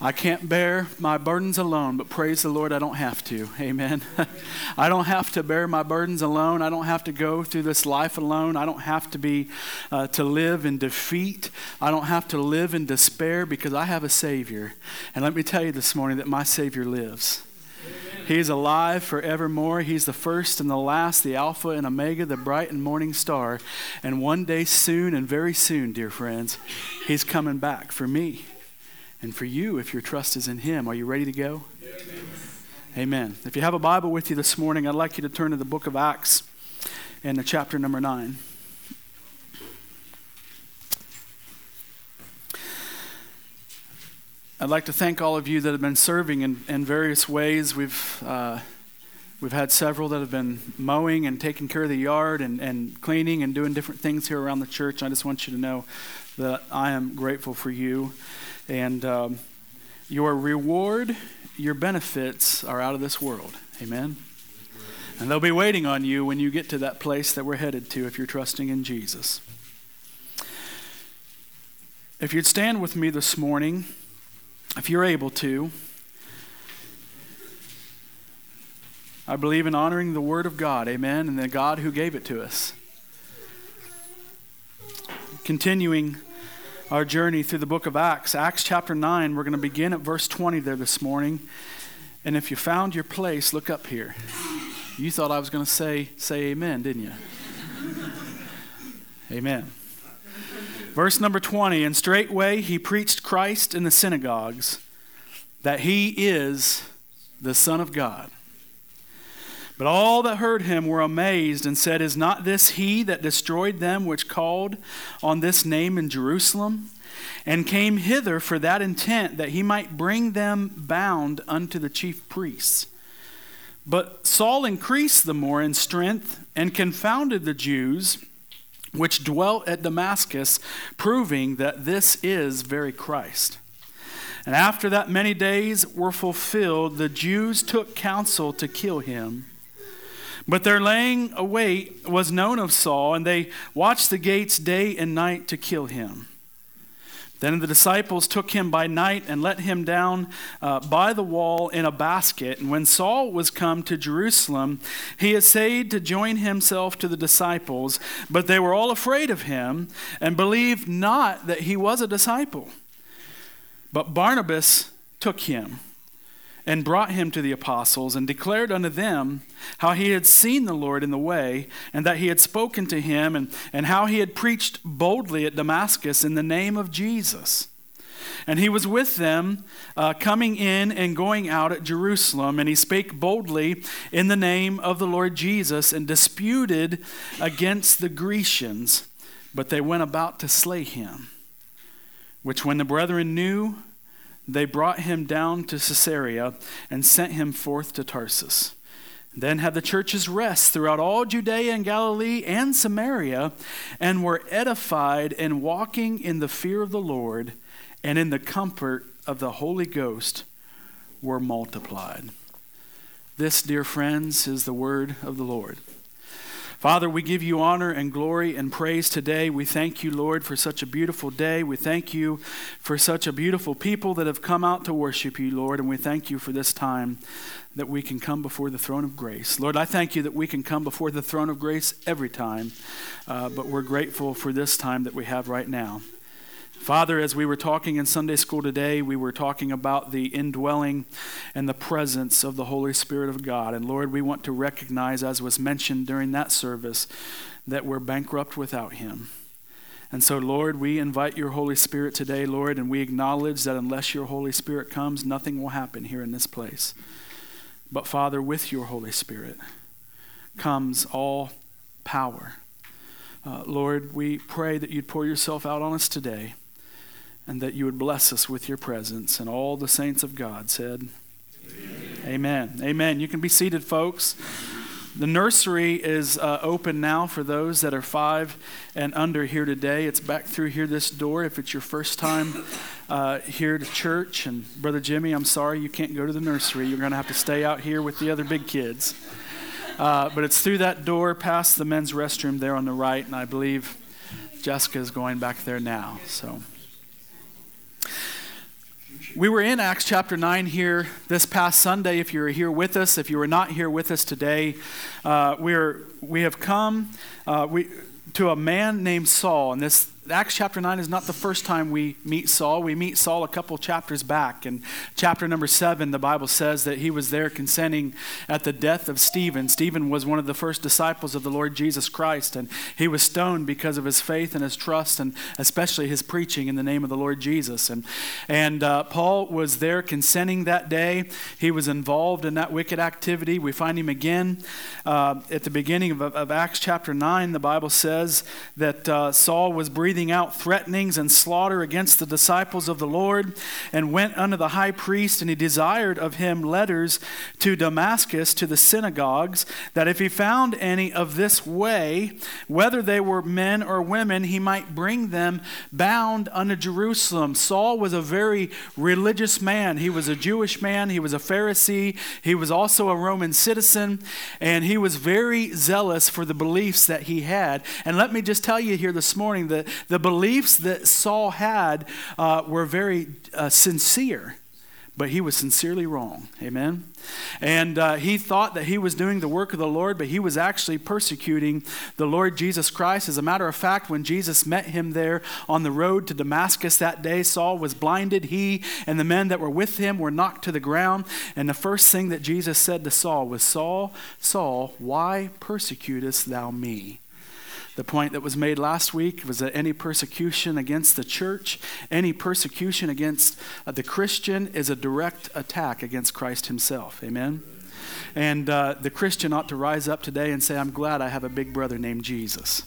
I can't bear my burdens alone, but praise the Lord, I don't have to. Amen. I don't have to bear my burdens alone. I don't have to go through this life alone. I don't have to be uh, to live in defeat. I don't have to live in despair because I have a Savior. And let me tell you this morning that my Savior lives. He's alive forevermore. He's the first and the last, the Alpha and Omega, the bright and morning star. And one day soon, and very soon, dear friends, He's coming back for me and for you if your trust is in Him. Are you ready to go? Amen. Amen. If you have a Bible with you this morning, I'd like you to turn to the book of Acts and the chapter number 9. I'd like to thank all of you that have been serving in, in various ways. We've, uh, we've had several that have been mowing and taking care of the yard and, and cleaning and doing different things here around the church. I just want you to know that I am grateful for you. And um, your reward, your benefits are out of this world. Amen. And they'll be waiting on you when you get to that place that we're headed to if you're trusting in Jesus. If you'd stand with me this morning, if you're able to, I believe in honoring the Word of God, amen, and the God who gave it to us. Continuing our journey through the book of Acts. Acts chapter 9, we're going to begin at verse 20 there this morning. And if you found your place, look up here. You thought I was going to say, say amen, didn't you? amen. Verse number 20 And straightway he preached Christ in the synagogues, that he is the Son of God. But all that heard him were amazed and said, Is not this he that destroyed them which called on this name in Jerusalem? And came hither for that intent that he might bring them bound unto the chief priests. But Saul increased the more in strength and confounded the Jews which dwelt at Damascus, proving that this is very Christ. And after that many days were fulfilled, the Jews took counsel to kill him. But their laying await was known of Saul, and they watched the gates day and night to kill him. Then the disciples took him by night and let him down uh, by the wall in a basket. And when Saul was come to Jerusalem, he essayed to join himself to the disciples, but they were all afraid of him and believed not that he was a disciple. But Barnabas took him and brought him to the apostles and declared unto them how he had seen the Lord in the way and that he had spoken to him and, and how he had preached boldly at Damascus in the name of Jesus. And he was with them, uh, coming in and going out at Jerusalem. And he spake boldly in the name of the Lord Jesus and disputed against the Grecians. But they went about to slay him. Which, when the brethren knew, they brought him down to Caesarea and sent him forth to Tarsus. Then had the churches rest throughout all Judea and Galilee and Samaria, and were edified and walking in the fear of the Lord and in the comfort of the Holy Ghost were multiplied. This, dear friends, is the word of the Lord. Father, we give you honor and glory and praise today. We thank you, Lord, for such a beautiful day. We thank you for such a beautiful people that have come out to worship you, Lord. And we thank you for this time that we can come before the throne of grace. Lord, I thank you that we can come before the throne of grace every time, uh, but we're grateful for this time that we have right now. Father, as we were talking in Sunday school today, we were talking about the indwelling and the presence of the Holy Spirit of God. And Lord, we want to recognize, as was mentioned during that service, that we're bankrupt without Him. And so, Lord, we invite your Holy Spirit today, Lord, and we acknowledge that unless your Holy Spirit comes, nothing will happen here in this place. But, Father, with your Holy Spirit comes all power. Uh, Lord, we pray that you'd pour yourself out on us today and that you would bless us with your presence. And all the saints of God said, Amen. Amen. Amen. You can be seated, folks. The nursery is uh, open now for those that are five and under here today. It's back through here, this door, if it's your first time uh, here to church. And Brother Jimmy, I'm sorry you can't go to the nursery. You're going to have to stay out here with the other big kids. Uh, but it's through that door past the men's restroom there on the right, and I believe Jessica is going back there now. So. We were in Acts chapter 9 here this past Sunday. If you were here with us, if you were not here with us today, uh, we're, we have come uh, we, to a man named Saul. And this Acts chapter 9 is not the first time we meet Saul. We meet Saul a couple chapters back. In chapter number 7, the Bible says that he was there consenting at the death of Stephen. Stephen was one of the first disciples of the Lord Jesus Christ, and he was stoned because of his faith and his trust, and especially his preaching in the name of the Lord Jesus. And, and uh, Paul was there consenting that day. He was involved in that wicked activity. We find him again uh, at the beginning of, of, Acts chapter 9. The Bible says that uh, Saul was breathing breathing out threatenings and slaughter against the disciples of the Lord, and went unto the high priest, and he desired of him letters to Damascus to the synagogues, that if he found any of this way, whether they were men or women, he might bring them bound unto Jerusalem. Saul was a very religious man. He was a Jewish man, he was a Pharisee, he was also a Roman citizen, and he was very zealous for the beliefs that he had. And let me just tell you here this morning that the beliefs that Saul had uh, were very uh, sincere, but he was sincerely wrong. Amen? And uh, he thought that he was doing the work of the Lord, but he was actually persecuting the Lord Jesus Christ. As a matter of fact, when Jesus met him there on the road to Damascus that day, Saul was blinded. He and the men that were with him were knocked to the ground. And the first thing that Jesus said to Saul was, Saul, Saul, why persecutest thou me? The point that was made last week was that any persecution against the church, any persecution against uh, the Christian, is a direct attack against Christ himself. Amen? And uh, the Christian ought to rise up today and say, I'm glad I have a big brother named Jesus.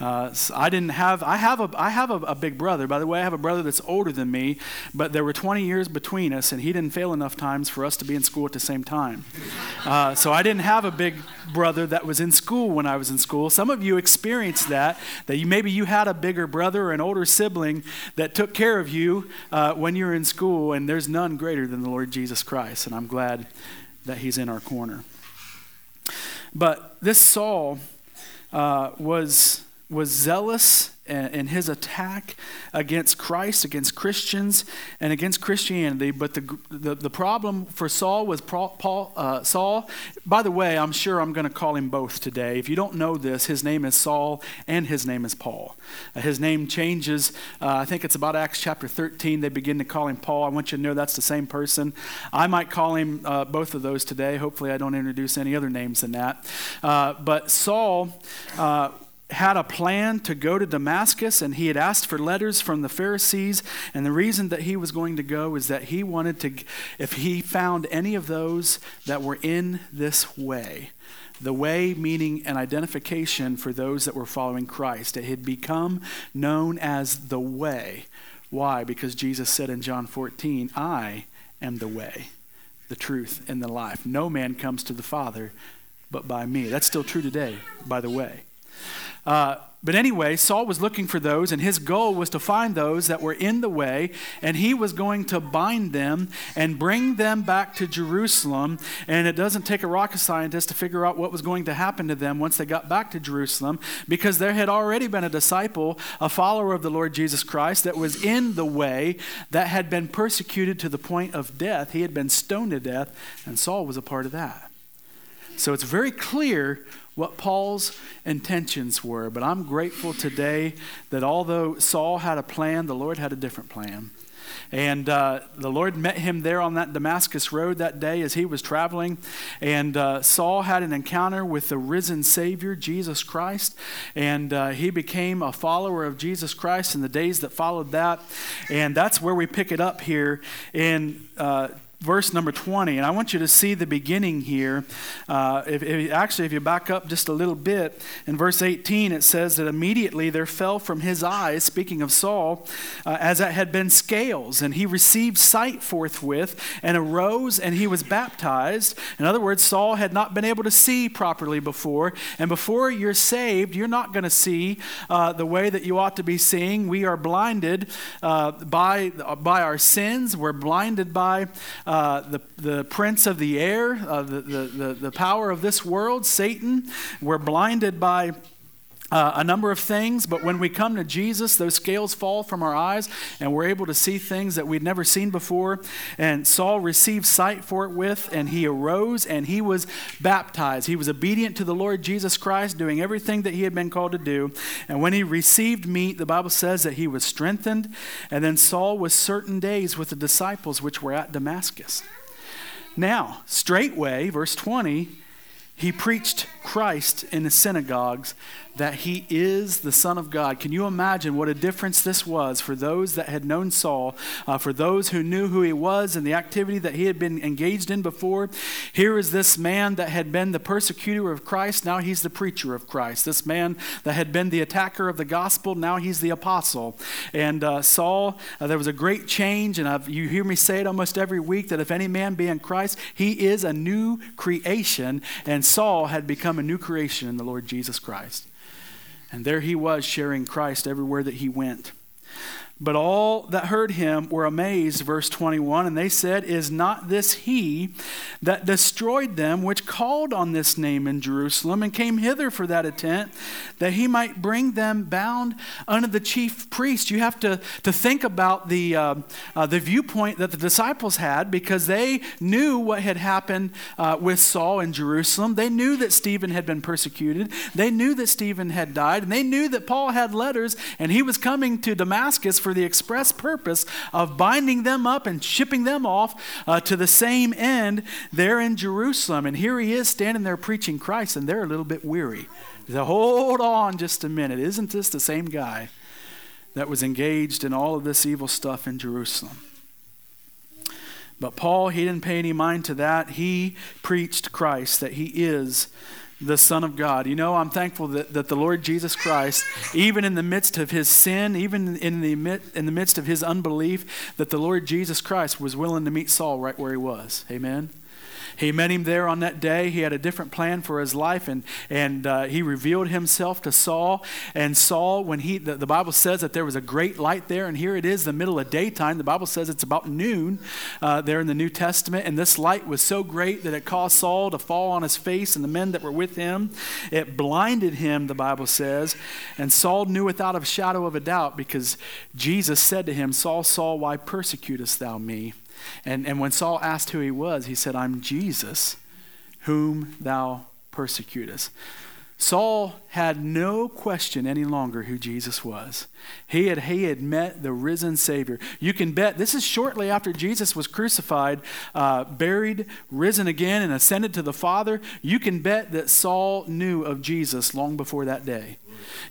Uh, so I didn't have, I have, a, I have a, a, big brother. By the way, I have a brother that's older than me, but there were 20 years between us, and he didn't fail enough times for us to be in school at the same time. Uh, so I didn't have a big brother that was in school when I was in school. Some of you experienced that, that you, maybe you had a bigger brother or an older sibling that took care of you uh, when you were in school, and there's none greater than the Lord Jesus Christ, and I'm glad that he's in our corner. But this Saul uh, was was zealous in his attack against Christ, against Christians, and against Christianity. But the, the, the problem for Saul was Paul, uh, Saul. By the way, I'm sure I'm going to call him both today. If you don't know this, his name is Saul and his name is Paul. Uh, his name changes. Uh, I think it's about Acts chapter 13. They begin to call him Paul. I want you to know that's the same person. I might call him uh, both of those today. Hopefully, I don't introduce any other names than that. Uh, but Saul uh, had a plan to go to Damascus and he had asked for letters from the Pharisees. And the reason that he was going to go is that he wanted to, if he found any of those that were in this way, the way meaning an identification for those that were following Christ. It had become known as the way. Why? Because Jesus said in John 14, I am the way, the truth, and the life. No man comes to the Father but by me. That's still true today, by the way. Uh, but anyway, Saul was looking for those, and his goal was to find those that were in the way, and he was going to bind them and bring them back to Jerusalem. And it doesn't take a rocket scientist to figure out what was going to happen to them once they got back to Jerusalem, because there had already been a disciple, a follower of the Lord Jesus Christ, that was in the way, that had been persecuted to the point of death. He had been stoned to death, and Saul was a part of that. So it's very clear what Paul's intentions were. But I'm grateful today that although Saul had a plan, the Lord had a different plan. And uh, the Lord met him there on that Damascus road that day as he was traveling. And uh, Saul had an encounter with the risen Savior, Jesus Christ. And uh, he became a follower of Jesus Christ in the days that followed that. And that's where we pick it up here in uh, verse number 20. And I want you to see the beginning here. Uh, if, if, actually, if you back up just a little bit, in verse 18, it says that immediately there fell from his eyes, speaking of Saul, uh, as it had been scales, and he received sight forthwith, and arose, and he was baptized. In other words, Saul had not been able to see properly before. And before you're saved, you're not going to see uh, the way that you ought to be seeing. We are blinded uh, by, by our sins, we're blinded by uh, the, the prince of the air, uh, the, the, the, the power of this world, Satan. We're blinded by uh, a number of things, but when we come to Jesus, those scales fall from our eyes and we're able to see things that we'd never seen before. And Saul received sight for it with, and he arose and he was baptized. He was obedient to the Lord Jesus Christ, doing everything that he had been called to do. And when he received meat, the Bible says that he was strengthened. And then Saul was certain days with the disciples which were at Damascus. Now, straightway, verse 20, he preached Christ in the synagogues that he is the Son of God. Can you imagine what a difference this was for those that had known Saul, uh, for those who knew who he was and the activity that he had been engaged in before? Here is this man that had been the persecutor of Christ, now he's the preacher of Christ. This man that had been the attacker of the gospel, now he's the apostle. And uh, Saul, uh, there was a great change, and I've, you hear me say it almost every week that if any man be in Christ, he is a new creation. And Saul had become a new creation in the Lord Jesus Christ. And there he was sharing Christ everywhere that he went. But all that heard him were amazed, verse 21, and they said, Is not this he that destroyed them, which called on this name in Jerusalem, and came hither for that intent, that he might bring them bound unto the chief priest? You have to, to think about the, uh, uh, the viewpoint that the disciples had because they knew what had happened uh, with Saul in Jerusalem. They knew that Stephen had been persecuted, they knew that Stephen had died, and they knew that Paul had letters, and he was coming to Damascus for the express purpose of binding them up and shipping them off uh, to the same end there in Jerusalem. And here he is standing there preaching Christ, and they're a little bit weary. They hold on just a minute. Isn't this the same guy that was engaged in all of this evil stuff in Jerusalem? But Paul, he didn't pay any mind to that. He preached Christ, that he is the Son of God. You know, I'm thankful that, that the Lord Jesus Christ, even in the midst of his sin, even in the, in the midst of his unbelief, that the Lord Jesus Christ was willing to meet Saul right where he was. Amen. He met him there on that day. He had a different plan for his life, and, and uh, he revealed himself to Saul. And Saul, when he, the, the, Bible says that there was a great light there, and here it is, the middle of daytime. The Bible says it's about noon uh, there in the New Testament, and this light was so great that it caused Saul to fall on his face and the men that were with him. It blinded him, the Bible says, and Saul knew without a shadow of a doubt because Jesus said to him, Saul, Saul, why persecutest thou me? And, and when Saul asked who he was, he said, I'm Jesus, whom thou persecutest. Saul had no question any longer who Jesus was. He had, he had met the risen Savior. You can bet this is shortly after Jesus was crucified, uh, buried, risen again, and ascended to the Father. You can bet that Saul knew of Jesus long before that day.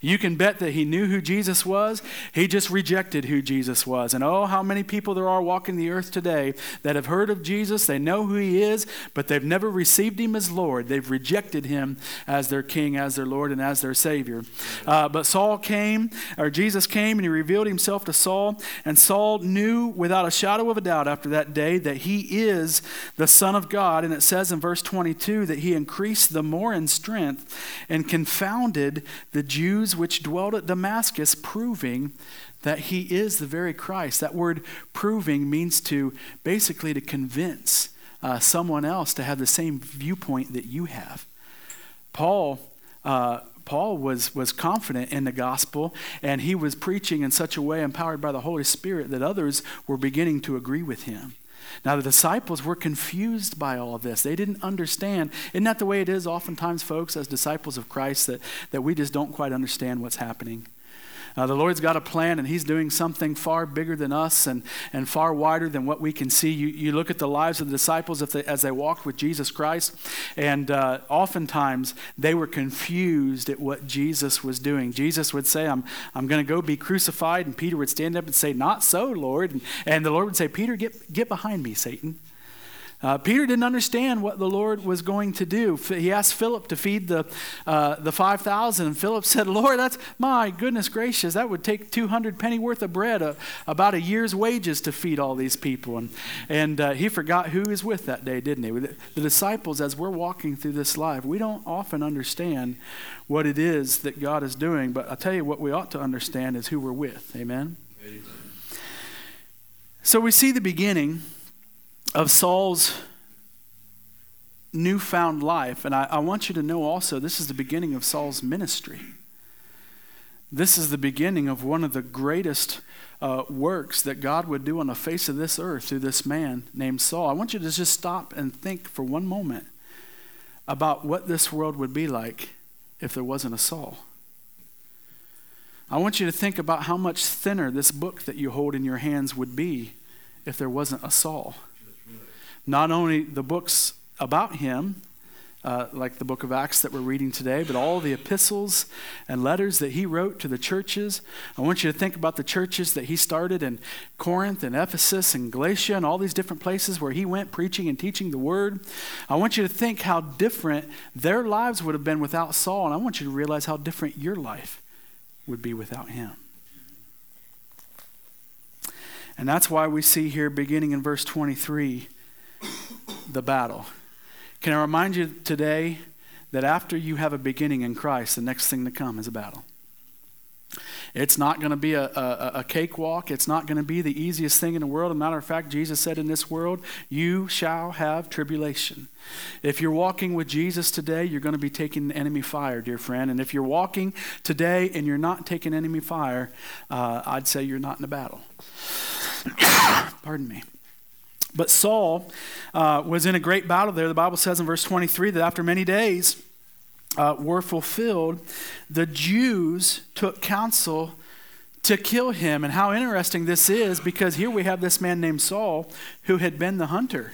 You can bet that he knew who Jesus was. He just rejected who Jesus was. And oh, how many people there are walking the earth today that have heard of Jesus. They know who he is, but they've never received him as Lord. They've rejected him as their King, as their Lord, and as their Savior. Uh, but Saul came, or Jesus came, and he revealed himself to Saul. And Saul knew without a shadow of a doubt after that day that he is the Son of God. And it says in verse 22 that he increased the more in strength and confounded the Jews which dwelt at Damascus, proving that he is the very Christ. That word proving means to basically to convince uh, someone else to have the same viewpoint that you have. Paul. Uh, Paul was, was confident in the gospel, and he was preaching in such a way, empowered by the Holy Spirit, that others were beginning to agree with him. Now, the disciples were confused by all of this. They didn't understand. Isn't that the way it is oftentimes, folks, as disciples of Christ, that, that we just don't quite understand what's happening? Uh, the Lord's got a plan, and He's doing something far bigger than us and, and far wider than what we can see. You, you look at the lives of the disciples they, as they walked with Jesus Christ, and uh, oftentimes they were confused at what Jesus was doing. Jesus would say, I'm, I'm going to go be crucified, and Peter would stand up and say, Not so, Lord. And, and the Lord would say, Peter, get, get behind me, Satan. Uh, Peter didn't understand what the Lord was going to do. He asked Philip to feed the, uh, the 5,000, and Philip said, Lord, that's my goodness gracious. That would take 200 penny worth of bread, uh, about a year's wages to feed all these people. And, and uh, he forgot who he was with that day, didn't he? The, the disciples, as we're walking through this life, we don't often understand what it is that God is doing, but I'll tell you what we ought to understand is who we're with. Amen? Amen. So we see the beginning of Saul's newfound life. And I, I, want you to know also, this is the beginning of Saul's ministry. this is the beginning of one of the greatest uh, works that God would do on the face of this earth through this man named Saul. I want you to just stop and think for one moment about what this world would be like if there wasn't a Saul. I want you to think about how much thinner this book that you hold in your hands would be if there wasn't a Saul. Not only the books about him, uh, like the book of Acts that we're reading today, but all the epistles and letters that he wrote to the churches. I want you to think about the churches that he started in Corinth and Ephesus and Galatia and all these different places where he went preaching and teaching the word. I want you to think how different their lives would have been without Saul, and I want you to realize how different your life would be without him. And that's why we see here, beginning in verse 23, the battle. Can I remind you today that after you have a beginning in Christ, the next thing to come is a battle? It's not going to be a, a, a, cakewalk. It's not going to be the easiest thing in the world. As a matter of fact, Jesus said in this world, you shall have tribulation. If you're walking with Jesus today, you're going to be taking enemy fire, dear friend. And if you're walking today and you're not taking enemy fire, uh, I'd say you're not in a battle. Pardon me. But Saul uh, was in a great battle there. The Bible says in verse 23 that after many days uh, were fulfilled, the Jews took counsel to kill him. And how interesting this is because here we have this man named Saul who had been the hunter.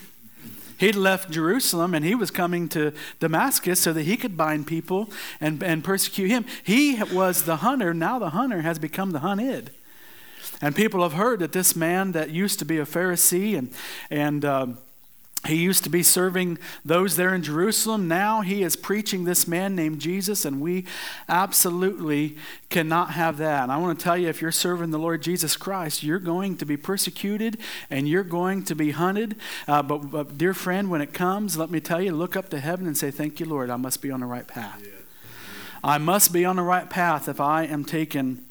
He'd left Jerusalem and he was coming to Damascus so that he could bind people and, and persecute him. He was the hunter. Now the hunter has become the hunted. And people have heard that this man that used to be a Pharisee and, and um, he used to be serving those there in Jerusalem. Now he is preaching this man named Jesus, and we absolutely cannot have that. And I want to tell you if you're serving the Lord Jesus Christ, you're going to be persecuted and you're going to be hunted. Uh, but, but, dear friend, when it comes, let me tell you, look up to heaven and say, Thank you, Lord, I must be on the right path. I must be on the right path if I am taken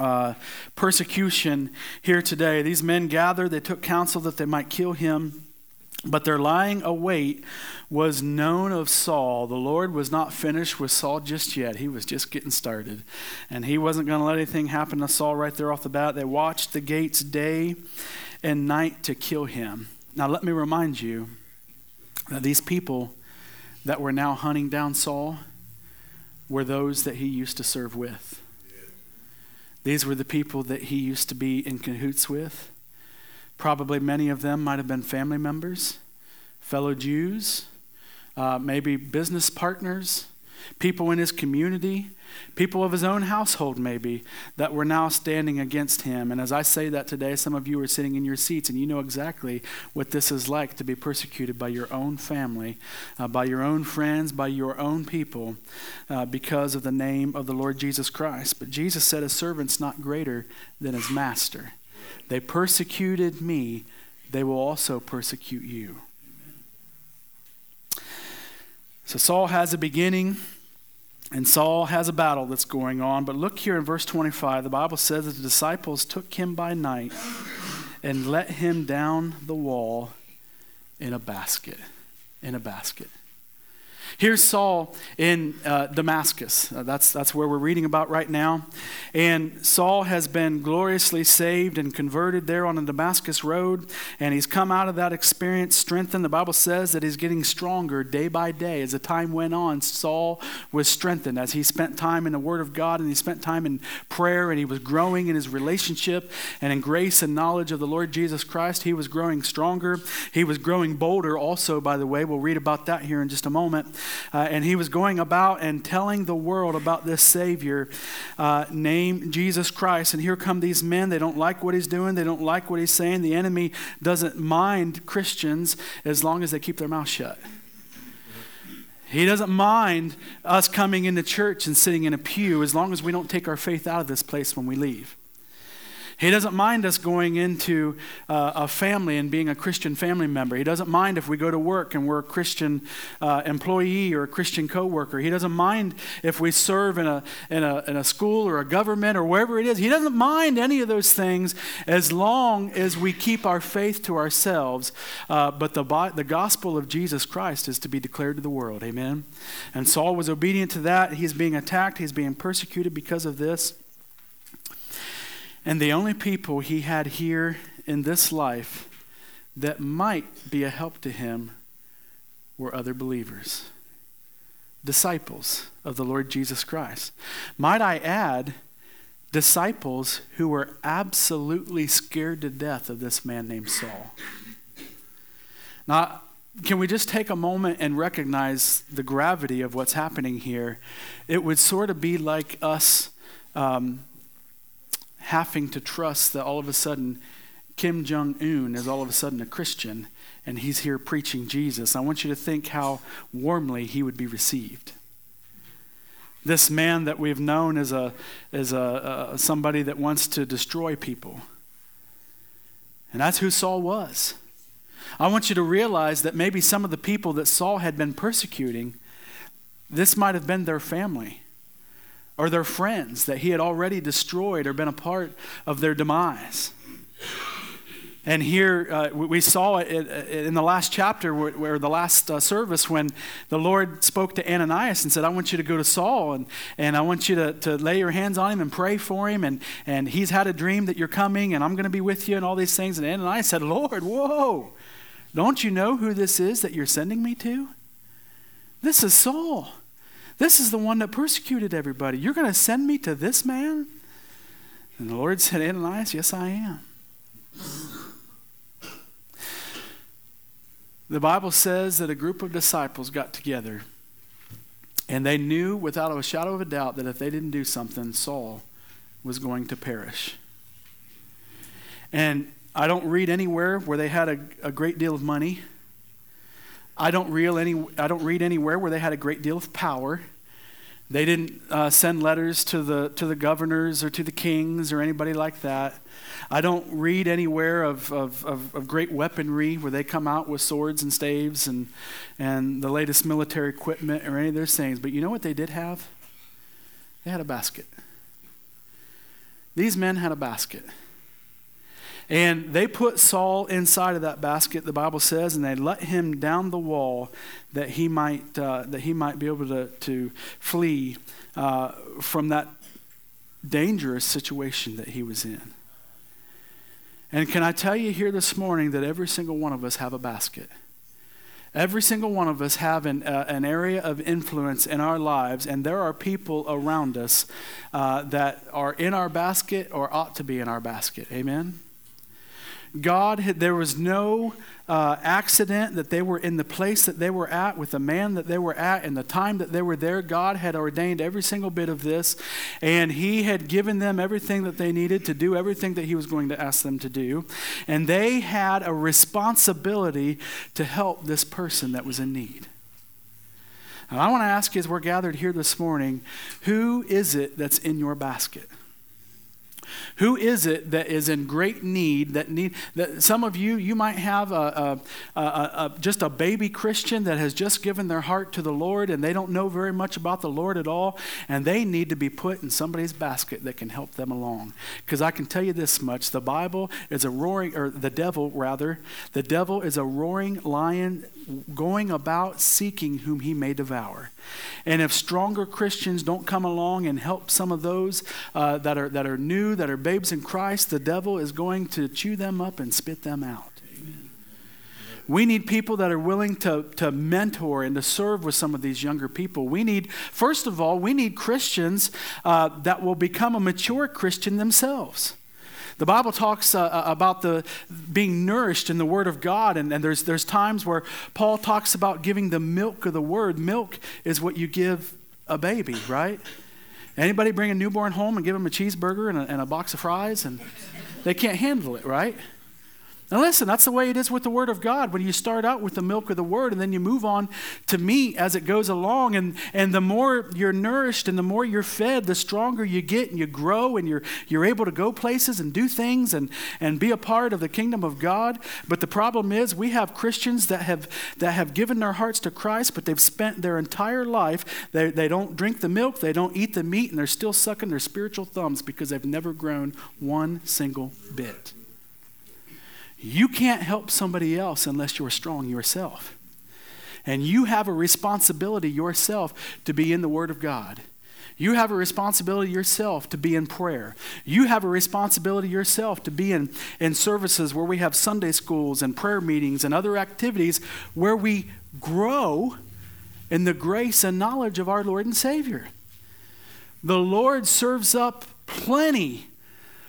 uh, persecution here today. These men gathered, they took counsel that they might kill him. But their lying await was known of Saul. The Lord was not finished with Saul just yet. He was just getting started. And he wasn't going to let anything happen to Saul right there off the bat. They watched the gates day and night to kill him. Now, let me remind you that these people that were now hunting down Saul were those that he used to serve with. These were the people that he used to be in cahoots with. Probably many of them might have been family members, fellow Jews, uh, maybe business partners, people in his community, people of his own household, maybe, that were now standing against him. And as I say that today, some of you are sitting in your seats and you know exactly what this is like to be persecuted by your own family, uh, by your own friends, by your own people, uh, because of the name of the Lord Jesus Christ. But Jesus said, A servant's not greater than his master. They persecuted me, they will also persecute you. So Saul has a beginning. And Saul has a battle that's going on. But look here in verse 25. The Bible says that the disciples took him by night and let him down the wall in a basket. In a basket. Here's Saul in uh, Damascus. Uh, that's, that's where we're reading about right now. And Saul has been gloriously saved and converted there on the Damascus road. And he's come out of that experience strengthened. The Bible says that he's getting stronger day by day. As the time went on, Saul was strengthened as he spent time in the Word of God and he spent time in prayer and he was growing in his relationship and in grace and knowledge of the Lord Jesus Christ. He was growing stronger. He was growing bolder, also, by the way. We'll read about that here in just a moment. Uh, and he was going about and telling the world about this Savior uh, named Jesus Christ. And here come these men. They don't like what he's doing, they don't like what he's saying. The enemy doesn't mind Christians as long as they keep their mouth shut. He doesn't mind us coming into church and sitting in a pew as long as we don't take our faith out of this place when we leave. He doesn't mind us going into uh, a family and being a Christian family member. He doesn't mind if we go to work and we're a Christian uh, employee or a Christian coworker. He doesn't mind if we serve in a, in, a, in a school or a government or wherever it is. He doesn't mind any of those things as long as we keep our faith to ourselves. Uh, but the, the gospel of Jesus Christ is to be declared to the world. Amen. And Saul was obedient to that. He's being attacked, he's being persecuted because of this. And the only people he had here in this life that might be a help to him were other believers, disciples of the Lord Jesus Christ. Might I add, disciples who were absolutely scared to death of this man named Saul. Now, can we just take a moment and recognize the gravity of what's happening here? It would sort of be like us um, having to trust that all of a sudden Kim Jong un is all of a sudden a Christian and he's here preaching Jesus. I want you to think how warmly he would be received. This man that we've known as, a, as a, somebody that wants to destroy people. And that's who Saul was. I want you to realize that maybe some of the people that Saul had been persecuting, this might have been their family or their friends that he had already destroyed or been a part of their demise. And here uh, we saw it in the last chapter, where, the last uh, service, when the Lord spoke to Ananias and said, I want you to go to Saul and, and I want you to, to lay your hands on him and pray for him. And, and he's had a dream that you're coming and I'm going to be with you and all these things. And Ananias said, Lord, whoa, don't you know who this is that you're sending me to? This is Saul. This is the one that persecuted everybody. You're going to send me to this man? And the Lord said, Ananias, yes, I am. The Bible says that a group of disciples got together and they knew without a shadow of a doubt that if they didn't do something, Saul was going to perish. And I don't read anywhere where they had a, a great deal of money. I don't, real any, I don't read anywhere where they had a great deal of power. They didn't uh, send letters to the, to the governors or to the kings or anybody like that. I don't read anywhere of, of, of, of, great weaponry where they come out with swords and staves and, and the latest military equipment or any of those things. But you know what they did have? They had a basket. These men had a basket. And they put Saul inside of that basket, the Bible says, and they let him down the wall that he might, uh, that he might be able to, to flee uh, from that dangerous situation that he was in. And can I tell you here this morning that every single one of us have a basket? Every single one of us have an, uh, an area of influence in our lives, and there are people around us uh, that are in our basket or ought to be in our basket. Amen? God, had, there was no uh, accident that they were in the place that they were at with the man that they were at and the time that they were there. God had ordained every single bit of this, and He had given them everything that they needed to do everything that He was going to ask them to do. And they had a responsibility to help this person that was in need. And I want to ask you as we're gathered here this morning who is it that's in your basket? Who is it that is in great need? That need that some of you you might have a, a, a, a, just a baby Christian that has just given their heart to the Lord and they don't know very much about the Lord at all, and they need to be put in somebody's basket that can help them along. Because I can tell you this much: the Bible is a roaring, or the devil rather, the devil is a roaring lion going about seeking whom he may devour. And if stronger Christians don't come along and help some of those uh, that, are, that are new, that are babes in Christ, the devil is going to chew them up and spit them out. We need people that are willing to, to mentor and to serve with some of these younger people. We need, first of all, we need Christians uh, that will become a mature Christian themselves. The Bible talks uh, uh, about the being nourished in the Word of God, and, and there's, there's times where Paul talks about giving the milk of the Word. Milk is what you give a baby, right? Anybody bring a newborn home and give them a cheeseburger and a, and a box of fries, and they can't handle it, right? Now, listen, that's the way it is with the Word of God. When you start out with the milk of the Word and then you move on to meat as it goes along, and, and the more you're nourished and the more you're fed, the stronger you get and you grow and you're, you're able to go places and do things and, and be a part of the kingdom of God. But the problem is, we have Christians that have, that have given their hearts to Christ, but they've spent their entire life, they, they don't drink the milk, they don't eat the meat, and they're still sucking their spiritual thumbs because they've never grown one single bit. You can't help somebody else unless you're strong yourself. And you have a responsibility yourself to be in the Word of God. You have a responsibility yourself to be in prayer. You have a responsibility yourself to be in, in services where we have Sunday schools and prayer meetings and other activities where we grow in the grace and knowledge of our Lord and Savior. The Lord serves up plenty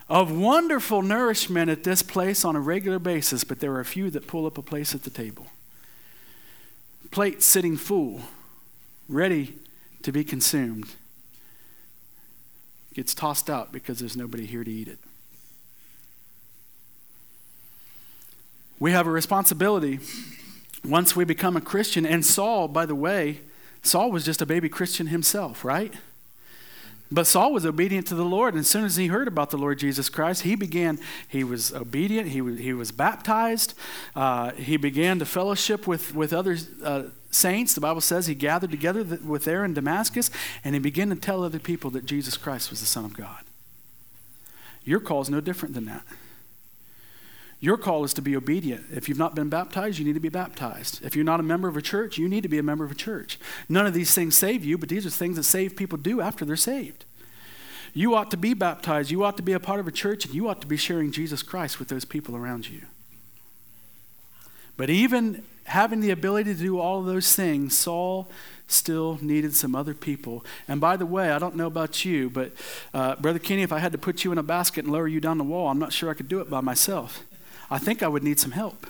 of wonderful nourishment at this place on a regular basis, but there are a few that pull up a place at the table. Plate sitting full, ready to be consumed, gets tossed out because there's nobody here to eat it. We have a responsibility once we become a Christian, and Saul, by the way, Saul was just a baby Christian himself, right? But Saul was obedient to the Lord. And as soon as he heard about the Lord Jesus Christ, he began, he was obedient, he was, he was baptized, uh, he began to fellowship with, with other uh, saints. The Bible says he gathered together with there in Damascus, and he began to tell other people that Jesus Christ was the Son of God. Your call is no different than that. Your call is to be obedient. If you've not been baptized, you need to be baptized. If you're not a member of a church, you need to be a member of a church. None of these things save you, but these are things that saved people do after they're saved. You ought to be baptized. You ought to be a part of a church, and you ought to be sharing Jesus Christ with those people around you. But even having the ability to do all of those things, Saul still needed some other people. And by the way, I don't know about you, but uh, Brother Kenny, if I had to put you in a basket and lower you down the wall, I'm not sure I could do it by myself. I think I would need some help.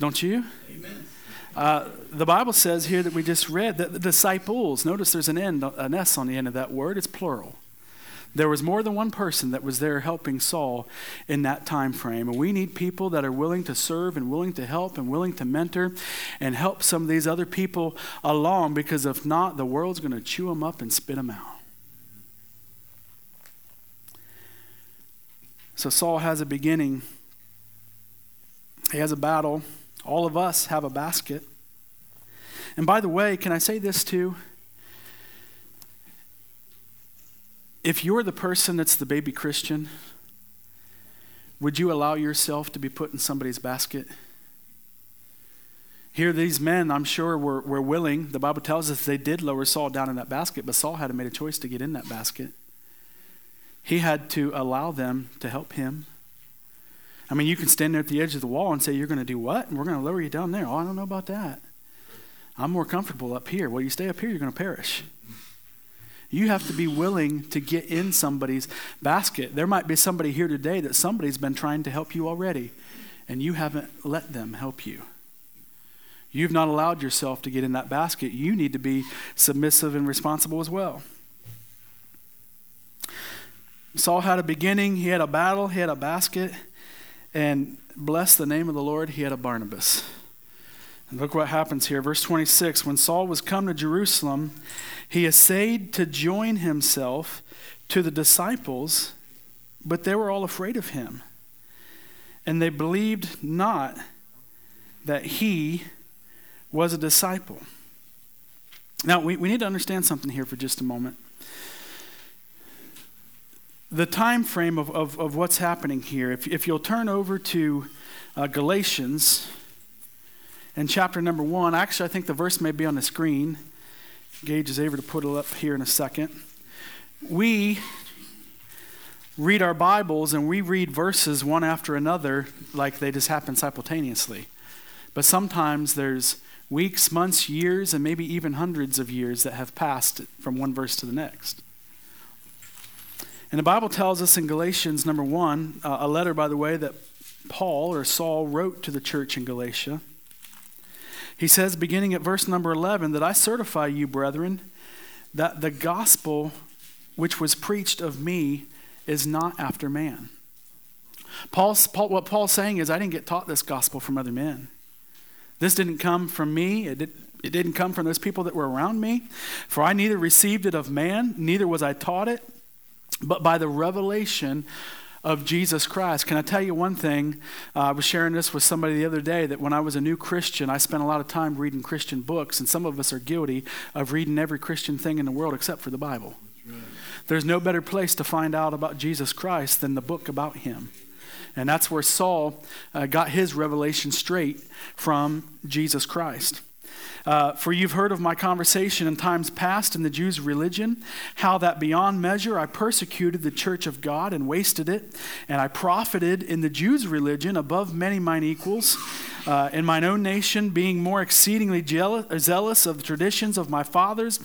Don't you? Amen. Uh, the Bible says here that we just read that the disciples, notice there's an, end, an S on the end of that word, it's plural. There was more than one person that was there helping Saul in that time frame. And we need people that are willing to serve and willing to help and willing to mentor and help some of these other people along because if not, the world's going to chew them up and spit them out. So Saul has a beginning he has a battle. All of us have a basket. And by the way, can I say this too? If you're the person that's the baby Christian, would you allow yourself to be put in somebody's basket? Here, these men, I'm sure, were, were willing. The Bible tells us they did lower Saul down in that basket, but Saul had to make a choice to get in that basket. He had to allow them to help him. I mean, you can stand there at the edge of the wall and say, You're going to do what? And we're going to lower you down there. Oh, I don't know about that. I'm more comfortable up here. Well, you stay up here, you're going to perish. You have to be willing to get in somebody's basket. There might be somebody here today that somebody's been trying to help you already, and you haven't let them help you. You've not allowed yourself to get in that basket. You need to be submissive and responsible as well. Saul had a beginning, he had a battle, he had a basket. And bless the name of the Lord, he had a Barnabas. And look what happens here. Verse 26 When Saul was come to Jerusalem, he essayed to join himself to the disciples, but they were all afraid of him. And they believed not that he was a disciple. Now, we, we need to understand something here for just a moment the time frame of, of, of what's happening here, if, if you'll turn over to uh, Galatians and chapter number one, actually, I think the verse may be on the screen. Gage is able to put it up here in a second. We read our Bibles and we read verses one after another like they just happen simultaneously. But sometimes there's weeks, months, years, and maybe even hundreds of years that have passed from one verse to the next. And the Bible tells us in Galatians, number one, uh, a letter, by the way, that Paul or Saul wrote to the church in Galatia. He says, beginning at verse number 11, that I certify you, brethren, that the gospel which was preached of me is not after man. Paul's, Paul, what Paul's saying is, I didn't get taught this gospel from other men. This didn't come from me. It, did, it didn't come from those people that were around me. For I neither received it of man, neither was I taught it, but by the revelation of Jesus Christ. Can I tell you one thing? Uh, I was sharing this with somebody the other day that when I was a new Christian, I spent a lot of time reading Christian books, and some of us are guilty of reading every Christian thing in the world except for the Bible. There's no better place to find out about Jesus Christ than the book about him. And that's where Saul uh, got his revelation straight from Jesus Christ. Uh, for you've heard of my conversation in times past in the Jews' religion, how that beyond measure I persecuted the church of God and wasted it, and I profited in the Jews' religion above many mine equals. Uh, in mine own nation, being more exceedingly jealous, zealous of the traditions of my fathers.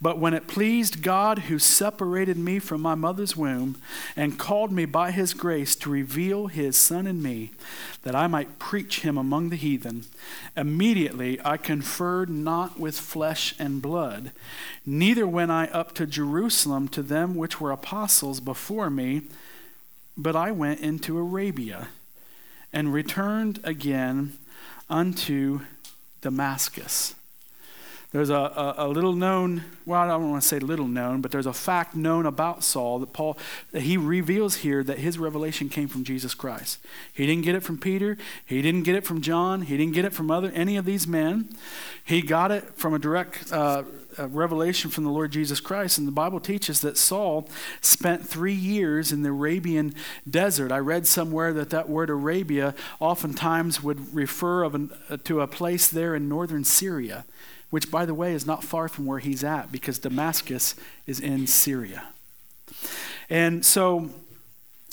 But when it pleased God, who separated me from my mother's womb and called me by his grace to reveal his Son in me, that I might preach him among the heathen, immediately I conferred not with flesh and blood, neither went I up to Jerusalem to them which were apostles before me, but I went into Arabia and returned again unto Damascus. There's a, a, a, little known, well, I don't want to say little known, but there's a fact known about Saul that Paul, that he reveals here that his revelation came from Jesus Christ. He didn't get it from Peter. He didn't get it from John. He didn't get it from other, any of these men. He got it from a direct uh, a revelation from the Lord Jesus Christ. And the Bible teaches that Saul spent three years in the Arabian desert. I read somewhere that that word Arabia oftentimes would refer an, uh, to a place there in northern Syria, which, by the way, is not far from where he's at because Damascus is in Syria. And so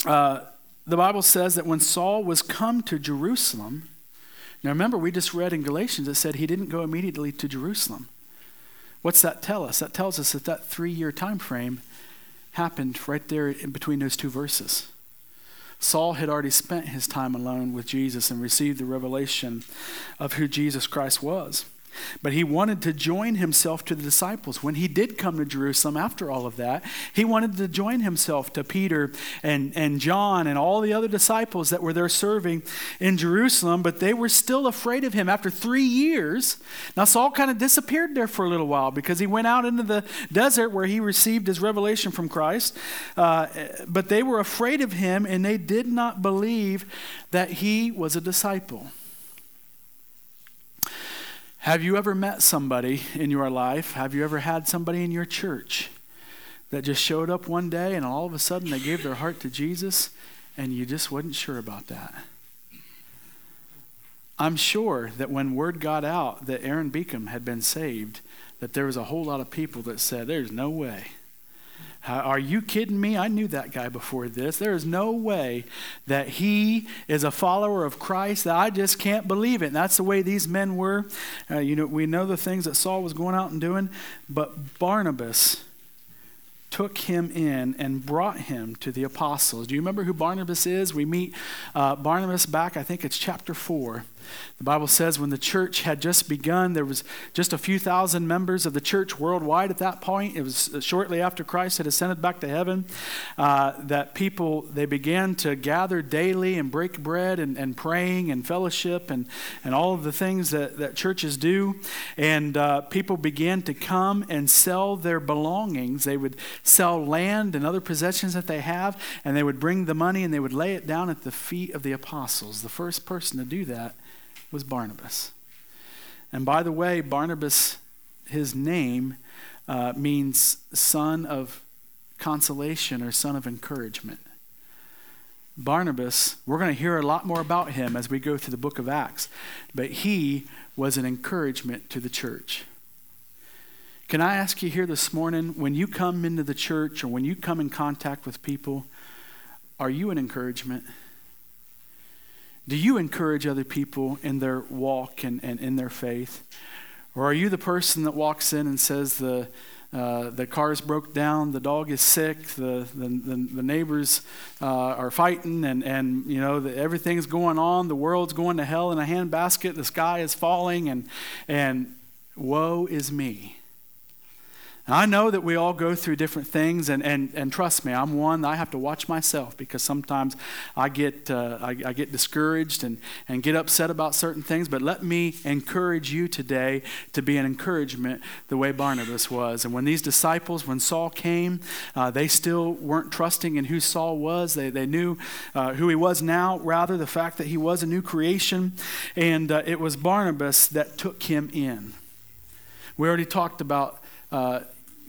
uh, the Bible says that when Saul was come to Jerusalem, now remember, we just read in Galatians, it said he didn't go immediately to Jerusalem. What's that tell us? That tells us that that three year time frame happened right there in between those two verses. Saul had already spent his time alone with Jesus and received the revelation of who Jesus Christ was. But he wanted to join himself to the disciples. When he did come to Jerusalem after all of that, he wanted to join himself to Peter and, and John and all the other disciples that were there serving in Jerusalem, but they were still afraid of him after three years. Now, Saul kind of disappeared there for a little while because he went out into the desert where he received his revelation from Christ. Uh, but they were afraid of him and they did not believe that he was a disciple. Have you ever met somebody in your life? Have you ever had somebody in your church that just showed up one day and all of a sudden they gave their heart to Jesus and you just wasn't sure about that? I'm sure that when word got out that Aaron Beacom had been saved, that there was a whole lot of people that said, There's no way. Are you kidding me? I knew that guy before this. There is no way that he is a follower of Christ. That I just can't believe it. And that's the way these men were. Uh, you know, we know the things that Saul was going out and doing, but Barnabas took him in and brought him to the apostles. Do you remember who Barnabas is? We meet uh, Barnabas back, I think it's chapter 4. The Bible says when the church had just begun, there was just a few thousand members of the church worldwide at that point. It was uh, shortly after Christ had ascended back to heaven uh, that people, they began to gather daily and break bread and, and praying and fellowship and, and all of the things that, that churches do. And uh, people began to come and sell their belongings. They would sell land and other possessions that they have, and they would bring the money and they would lay it down at the feet of the apostles. The first person to do that was Barnabas. And by the way, Barnabas, his name uh, means son of consolation or son of encouragement. Barnabas, we're going to hear a lot more about him as we go through the book of Acts, but he was an encouragement to the church. Can I ask you here this morning, when you come into the church or when you come in contact with people, are you an encouragement? Do you encourage other people in their walk and, and in their faith? Or are you the person that walks in and says the, uh, the car's broke down, the dog is sick, the, the, the, the neighbors uh, are fighting, and, and you know, the, everything's going on, the world's going to hell in a handbasket, the sky is falling, and, and woe is me. I know that we all go through different things, and, and, and trust me, I'm one I have to watch myself because sometimes I get, uh, I, I, get discouraged and, and get upset about certain things. But let me encourage you today to be an encouragement the way Barnabas was. And when these disciples, when Saul came, uh, they still weren't trusting in who Saul was. They, they knew uh, who he was now, rather, the fact that he was a new creation. And uh, it was Barnabas that took him in. We already talked about uh,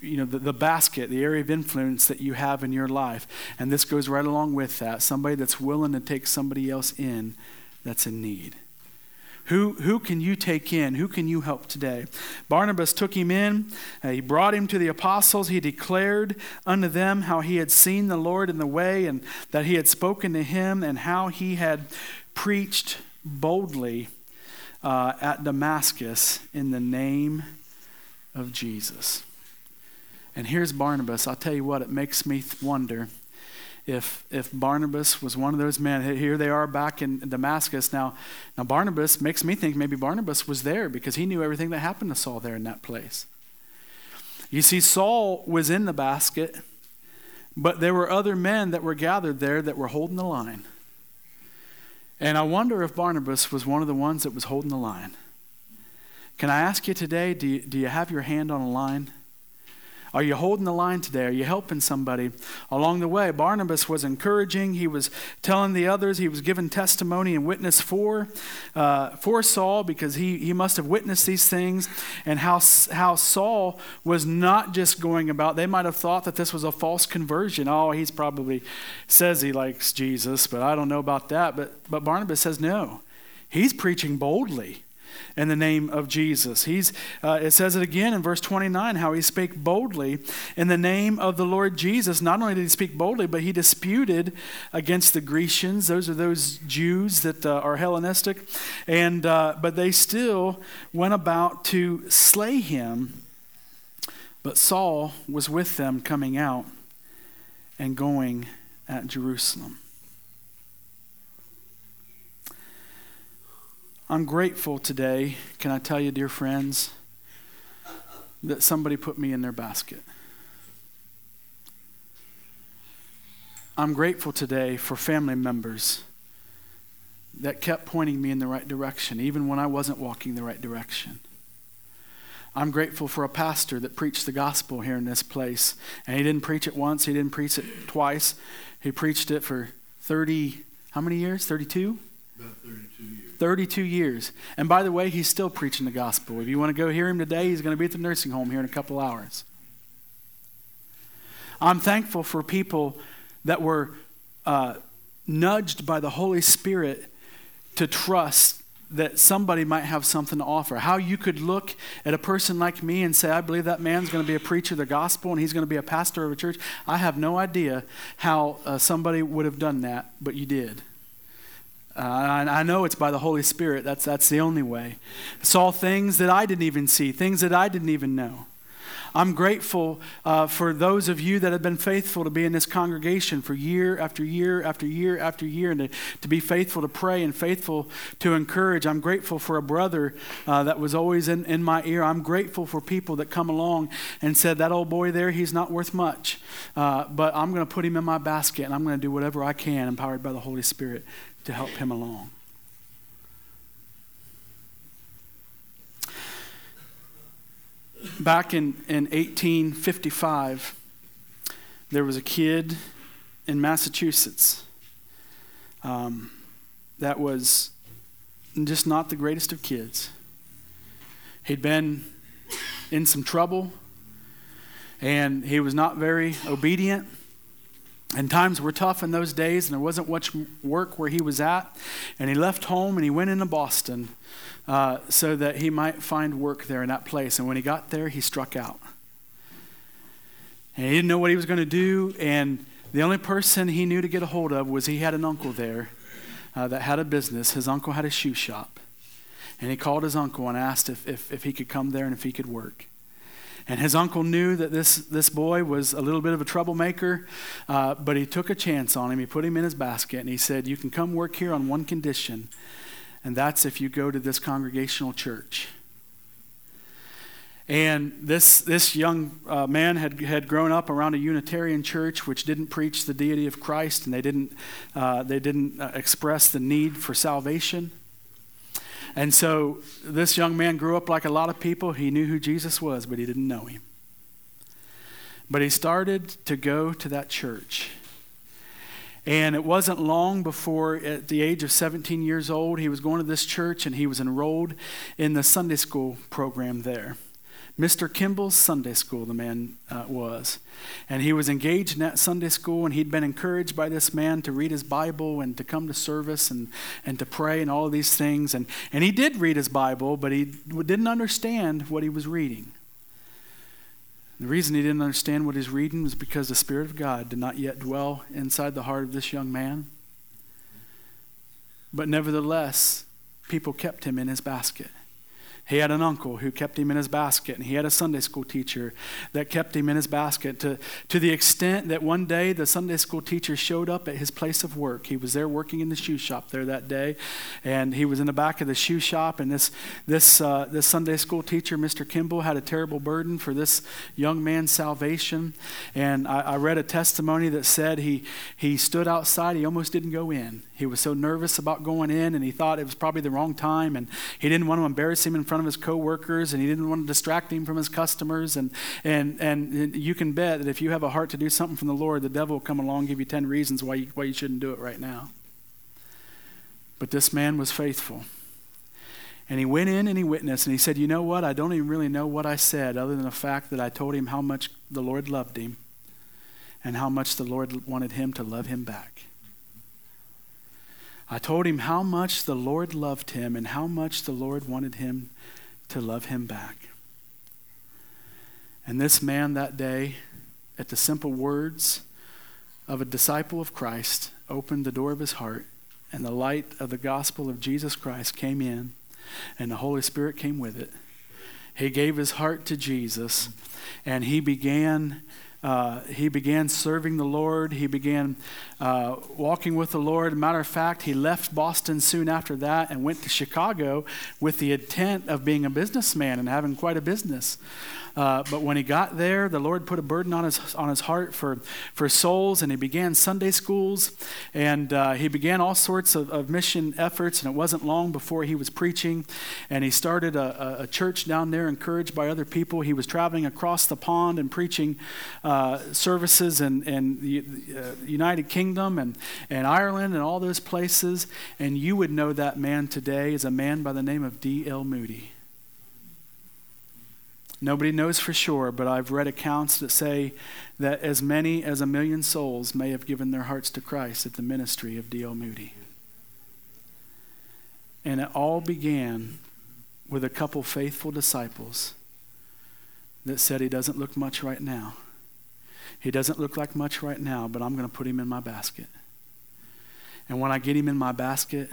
you know, the, the basket, the area of influence that you have in your life. And this goes right along with that somebody that's willing to take somebody else in that's in need. Who, who can you take in? Who can you help today? Barnabas took him in. Uh, he brought him to the apostles. He declared unto them how he had seen the Lord in the way and that he had spoken to him and how he had preached boldly uh, at Damascus in the name of Jesus. And here's Barnabas. I'll tell you what, it makes me wonder if, if Barnabas was one of those men. Here they are back in Damascus. Now, now, Barnabas makes me think maybe Barnabas was there because he knew everything that happened to Saul there in that place. You see, Saul was in the basket, but there were other men that were gathered there that were holding the line. And I wonder if Barnabas was one of the ones that was holding the line. Can I ask you today, do you, do you have your hand on a line? Are you holding the line today? Are you helping somebody along the way? Barnabas was encouraging. He was telling the others. He was giving testimony and witness for, uh, for Saul because he, he must have witnessed these things and how, how Saul was not just going about, they might have thought that this was a false conversion. Oh, he's probably says he likes Jesus, but I don't know about that. But, but Barnabas says no. He's preaching boldly in the name of Jesus. He's, uh, it says it again in verse 29 how he spake boldly in the name of the Lord Jesus. Not only did he speak boldly, but he disputed against the Grecians. Those are those Jews that uh, are Hellenistic. And, uh, but they still went about to slay him. But Saul was with them coming out and going at Jerusalem. I'm grateful today, can I tell you, dear friends, that somebody put me in their basket. I'm grateful today for family members that kept pointing me in the right direction, even when I wasn't walking the right direction. I'm grateful for a pastor that preached the gospel here in this place. And he didn't preach it once, he didn't preach it twice. He preached it for 30, how many years? 32? About 32 years. 32 years. And by the way, he's still preaching the gospel. If you want to go hear him today, he's going to be at the nursing home here in a couple hours. I'm thankful for people that were uh, nudged by the Holy Spirit to trust that somebody might have something to offer. How you could look at a person like me and say, I believe that man's going to be a preacher of the gospel and he's going to be a pastor of a church. I have no idea how uh, somebody would have done that, but you did. Uh, I know it's by the Holy Spirit. That's, that's the only way. Saw things that I didn't even see, things that I didn't even know. I'm grateful uh, for those of you that have been faithful to be in this congregation for year after year after year after year and to, to be faithful to pray and faithful to encourage. I'm grateful for a brother uh, that was always in, in my ear. I'm grateful for people that come along and said, That old boy there, he's not worth much, uh, but I'm going to put him in my basket and I'm going to do whatever I can, empowered by the Holy Spirit, to help him along. Back in, in 1855, there was a kid in Massachusetts um, that was just not the greatest of kids. He'd been in some trouble, and he was not very obedient. And times were tough in those days, and there wasn't much work where he was at. And he left home and he went into Boston uh, so that he might find work there in that place. And when he got there, he struck out. And he didn't know what he was going to do. And the only person he knew to get a hold of was he had an uncle there uh, that had a business. His uncle had a shoe shop. And he called his uncle and asked if, if, if he could come there and if he could work. And his uncle knew that this, this boy was a little bit of a troublemaker, uh, but he took a chance on him. He put him in his basket and he said, You can come work here on one condition, and that's if you go to this congregational church. And this, this young uh, man had, had grown up around a Unitarian church which didn't preach the deity of Christ and they didn't, uh, they didn't uh, express the need for salvation. And so this young man grew up like a lot of people. He knew who Jesus was, but he didn't know him. But he started to go to that church. And it wasn't long before, at the age of 17 years old, he was going to this church and he was enrolled in the Sunday school program there. Mr. Kimball's Sunday school, the man uh, was. And he was engaged in that Sunday school, and he'd been encouraged by this man to read his Bible and to come to service and, and to pray and all of these things. And, and he did read his Bible, but he didn't understand what he was reading. The reason he didn't understand what he's reading was because the Spirit of God did not yet dwell inside the heart of this young man. But nevertheless, people kept him in his basket. He had an uncle who kept him in his basket, and he had a Sunday school teacher that kept him in his basket to, to the extent that one day the Sunday school teacher showed up at his place of work. He was there working in the shoe shop there that day, and he was in the back of the shoe shop. And this, this, uh, this Sunday school teacher, Mr. Kimball, had a terrible burden for this young man's salvation. And I, I read a testimony that said he, he stood outside, he almost didn't go in. He was so nervous about going in, and he thought it was probably the wrong time, and he didn't want to embarrass him in front of his coworkers, and he didn't want to distract him from his customers. And, and, and you can bet that if you have a heart to do something from the Lord, the devil will come along and give you 10 reasons why you, why you shouldn't do it right now. But this man was faithful. And he went in and he witnessed, and he said, You know what? I don't even really know what I said, other than the fact that I told him how much the Lord loved him and how much the Lord wanted him to love him back. I told him how much the Lord loved him and how much the Lord wanted him to love him back. And this man that day, at the simple words of a disciple of Christ, opened the door of his heart, and the light of the gospel of Jesus Christ came in, and the Holy Spirit came with it. He gave his heart to Jesus, and he began uh, he began serving the Lord. He began uh, walking with the Lord. Matter of fact, he left Boston soon after that and went to Chicago with the intent of being a businessman and having quite a business. Uh, but when he got there, the Lord put a burden on his, on his heart for, for souls, and he began Sunday schools, and uh, he began all sorts of, of, mission efforts, and it wasn't long before he was preaching, and he started a, a church down there encouraged by other people. He was traveling across the pond and preaching uh, services in, in the uh, United Kingdom and, and Ireland and all those places, and you would know that man today as a man by the name of D.L. Moody. Nobody knows for sure, but I've read accounts that say that as many as a million souls may have given their hearts to Christ at the ministry of D.L. Moody. And it all began with a couple faithful disciples that said, He doesn't look much right now. He doesn't look like much right now, but I'm going to put him in my basket. And when I get him in my basket,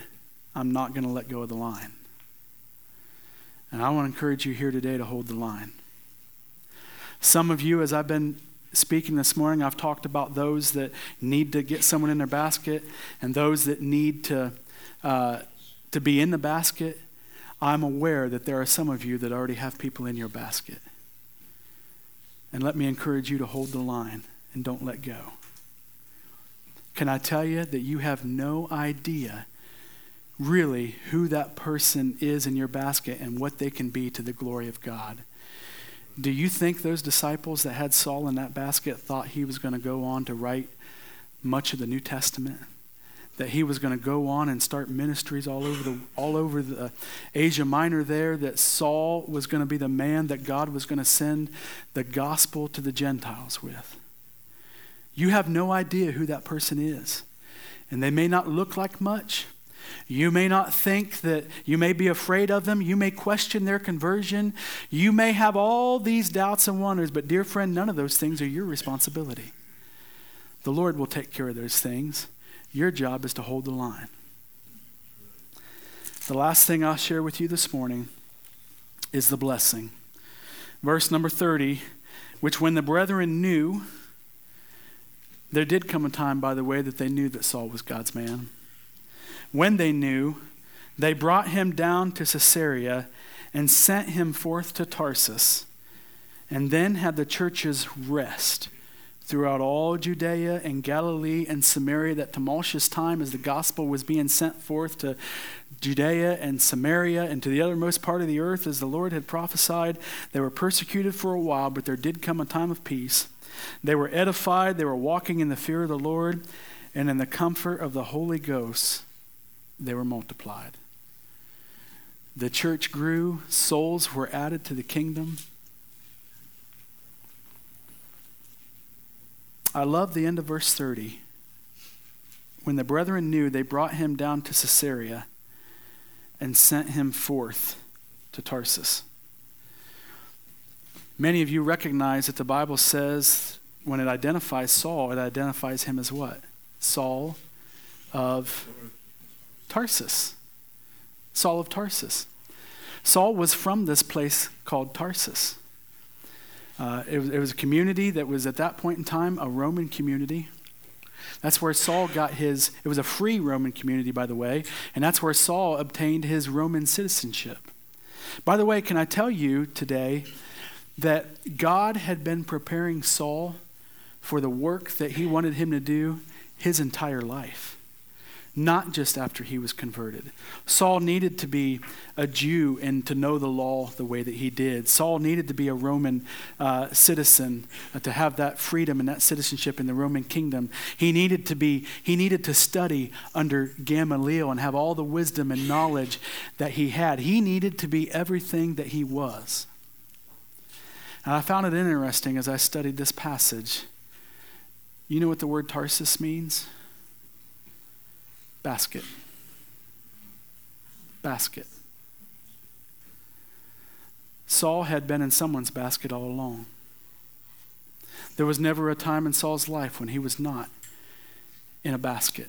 I'm not going to let go of the line. And I want to encourage you here today to hold the line. Some of you, as I've been speaking this morning, I've talked about those that need to get someone in their basket and those that need to, uh, to be in the basket. I'm aware that there are some of you that already have people in your basket. And let me encourage you to hold the line and don't let go. Can I tell you that you have no idea really who that person is in your basket and what they can be to the glory of God. Do you think those disciples that had Saul in that basket thought he was going to go on to write much of the New Testament? That he was going to go on and start ministries all over the all over the uh, Asia Minor there. That Saul was going to be the man that God was going to send the gospel to the Gentiles with. You have no idea who that person is, and they may not look like much, you may not think that you may be afraid of them. You may question their conversion. You may have all these doubts and wonders, but, dear friend, none of those things are your responsibility. The Lord will take care of those things. Your job is to hold the line. The last thing I'll share with you this morning is the blessing. Verse number 30, which when the brethren knew, there did come a time, by the way, that they knew that Saul was God's man. When they knew, they brought him down to Caesarea and sent him forth to Tarsus, and then had the churches rest throughout all Judea and Galilee and Samaria, that tumultuous time as the gospel was being sent forth to Judea and Samaria and to the othermost part of the earth, as the Lord had prophesied. They were persecuted for a while, but there did come a time of peace. They were edified, they were walking in the fear of the Lord and in the comfort of the Holy Ghost they were multiplied. The church grew, souls were added to the kingdom, I love the end of verse 30. When the brethren knew, they brought him down to Caesarea and sent him forth to Tarsus. Many of you recognize that the Bible says when it identifies Saul, it identifies him as what? Saul of Tarsus. Saul of Tarsus. Saul was from this place called Tarsus. Uh, it, was, it was a community that was at that point in time a Roman community. That's where Saul got his, it was a free Roman community, by the way, and that's where Saul obtained his Roman citizenship. By the way, can I tell you today that God had been preparing Saul for the work that he wanted him to do his entire life? Not just after he was converted. Saul needed to be a Jew and to know the law the way that he did. Saul needed to be a Roman uh, citizen uh, to have that freedom and that citizenship in the Roman kingdom. He needed to be he needed to study under Gamaliel and have all the wisdom and knowledge that he had. He needed to be everything that he was. And I found it interesting as I studied this passage. You know what the word Tarsus means? Basket. Basket. Saul had been in someone's basket all along. There was never a time in Saul's life when he was not in a basket.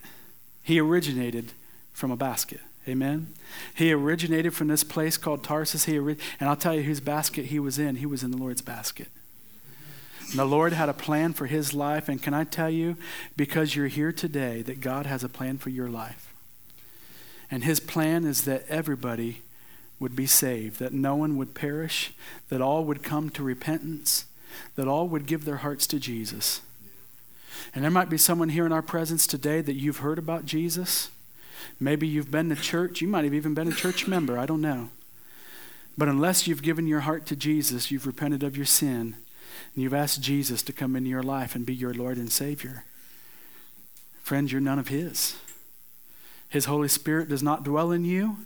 He originated from a basket. Amen. He originated from this place called Tarsus. He and I'll tell you whose basket he was in. He was in the Lord's basket. And the Lord had a plan for his life. And can I tell you, because you're here today, that God has a plan for your life. And his plan is that everybody would be saved, that no one would perish, that all would come to repentance, that all would give their hearts to Jesus. And there might be someone here in our presence today that you've heard about Jesus. Maybe you've been to church. You might have even been a church member. I don't know. But unless you've given your heart to Jesus, you've repented of your sin, and you've asked Jesus to come into your life and be your Lord and Savior, friends, you're none of His. His Holy Spirit does not dwell in you.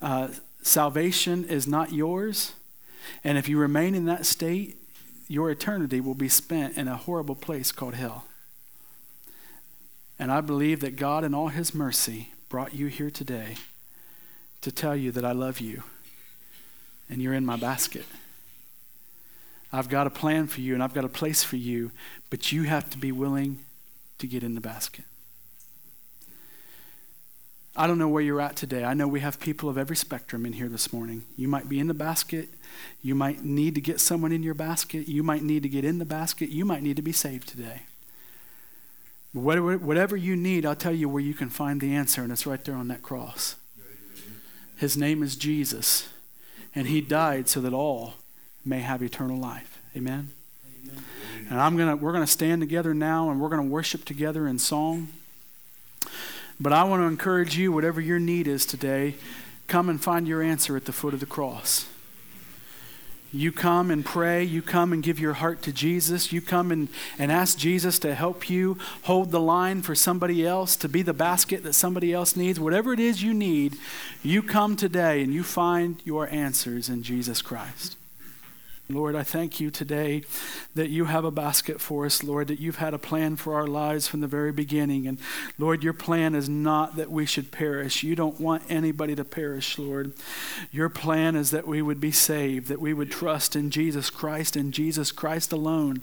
Uh, salvation is not yours. And if you remain in that state, your eternity will be spent in a horrible place called hell. And I believe that God, in all His mercy, brought you here today to tell you that I love you and you're in my basket. I've got a plan for you and I've got a place for you, but you have to be willing to get in the basket. I don't know where you're at today. I know we have people of every spectrum in here this morning. You might be in the basket. You might need to get someone in your basket. You might need to get in the basket. You might need to be saved today. Whatever, you need, I'll tell you where you can find the answer, and it's right there on that cross. His name is Jesus, and He died so that all may have eternal life. Amen. Amen. And I'm gonna we're gonna stand together now and we're gonna worship together in song. But I want to encourage you, whatever your need is today, come and find your answer at the foot of the cross. You come and pray. You come and give your heart to Jesus. You come and, and ask Jesus to help you hold the line for somebody else, to be the basket that somebody else needs. Whatever it is you need, you come today and you find your answers in Jesus Christ. Lord, I thank you today that you have a basket for us, Lord, that you've had a plan for our lives from the very beginning. And Lord, your plan is not that we should perish. You don't want anybody to perish, Lord. Your plan is that we would be saved, that we would trust in Jesus Christ and Jesus Christ alone,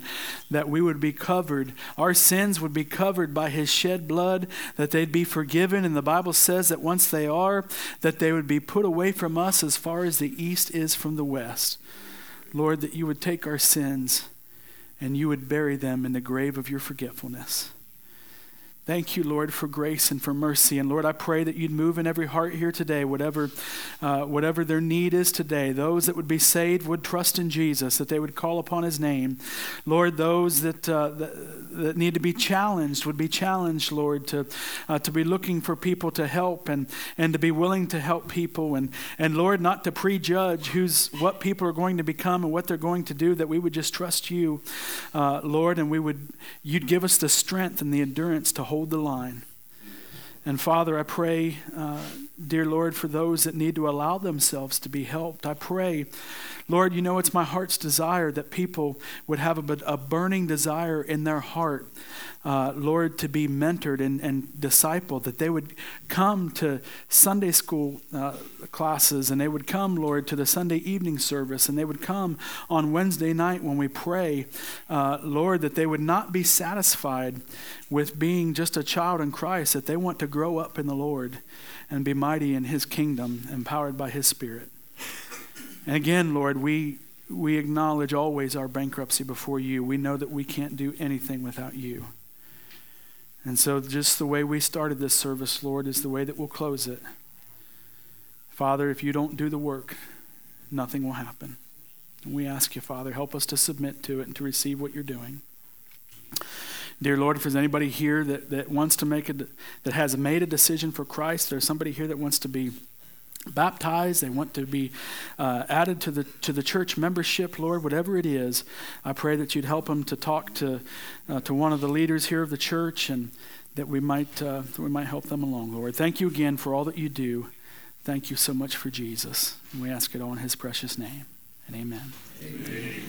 that we would be covered. Our sins would be covered by his shed blood, that they'd be forgiven. And the Bible says that once they are, that they would be put away from us as far as the east is from the west. Lord, that you would take our sins and you would bury them in the grave of your forgetfulness. Thank you, Lord, for grace and for mercy. And Lord, I pray that you'd move in every heart here today, whatever, uh, whatever their need is today. Those that would be saved would trust in Jesus, that they would call upon his name. Lord, those that, uh, that, that, need to be challenged would be challenged, Lord, to, uh, to be looking for people to help and, and to be willing to help people. And, and Lord, not to prejudge who's, what people are going to become and what they're going to do, that we would just trust you, uh, Lord, and we would, you'd give us the strength and the endurance to hold hold the line. And Father, I pray uh, dear Lord, for those that need to allow themselves to be helped. I pray, Lord, you know it's my heart's desire that people would have a, a burning desire in their heart, uh, Lord, to be mentored and, and discipled, that they would come to Sunday school uh, classes and they would come, Lord, to the Sunday evening service and they would come on Wednesday night when we pray, uh, Lord, that they would not be satisfied with being just a child in Christ, that they want to grow up in the Lord and be mighty in his kingdom, empowered by his Spirit. And again, Lord, we, we acknowledge always our bankruptcy before you. We know that we can't do anything without you. And so, just the way we started this service, Lord, is the way that we'll close it. Father, if you don't do the work, nothing will happen. And we ask you, Father, help us to submit to it and to receive what you're doing. Dear Lord, if there's anybody here that, that wants to make a, that has made a decision for Christ, there's somebody here that wants to be baptized, they want to be uh, added to the, to the church membership, Lord, whatever it is, I pray that you'd help them to talk to, uh, to one of the leaders here of the church and that we might, uh, that we might help them along, Lord. Thank you again for all that you do. Thank you so much for Jesus. And we ask it all in his precious name. And amen. amen.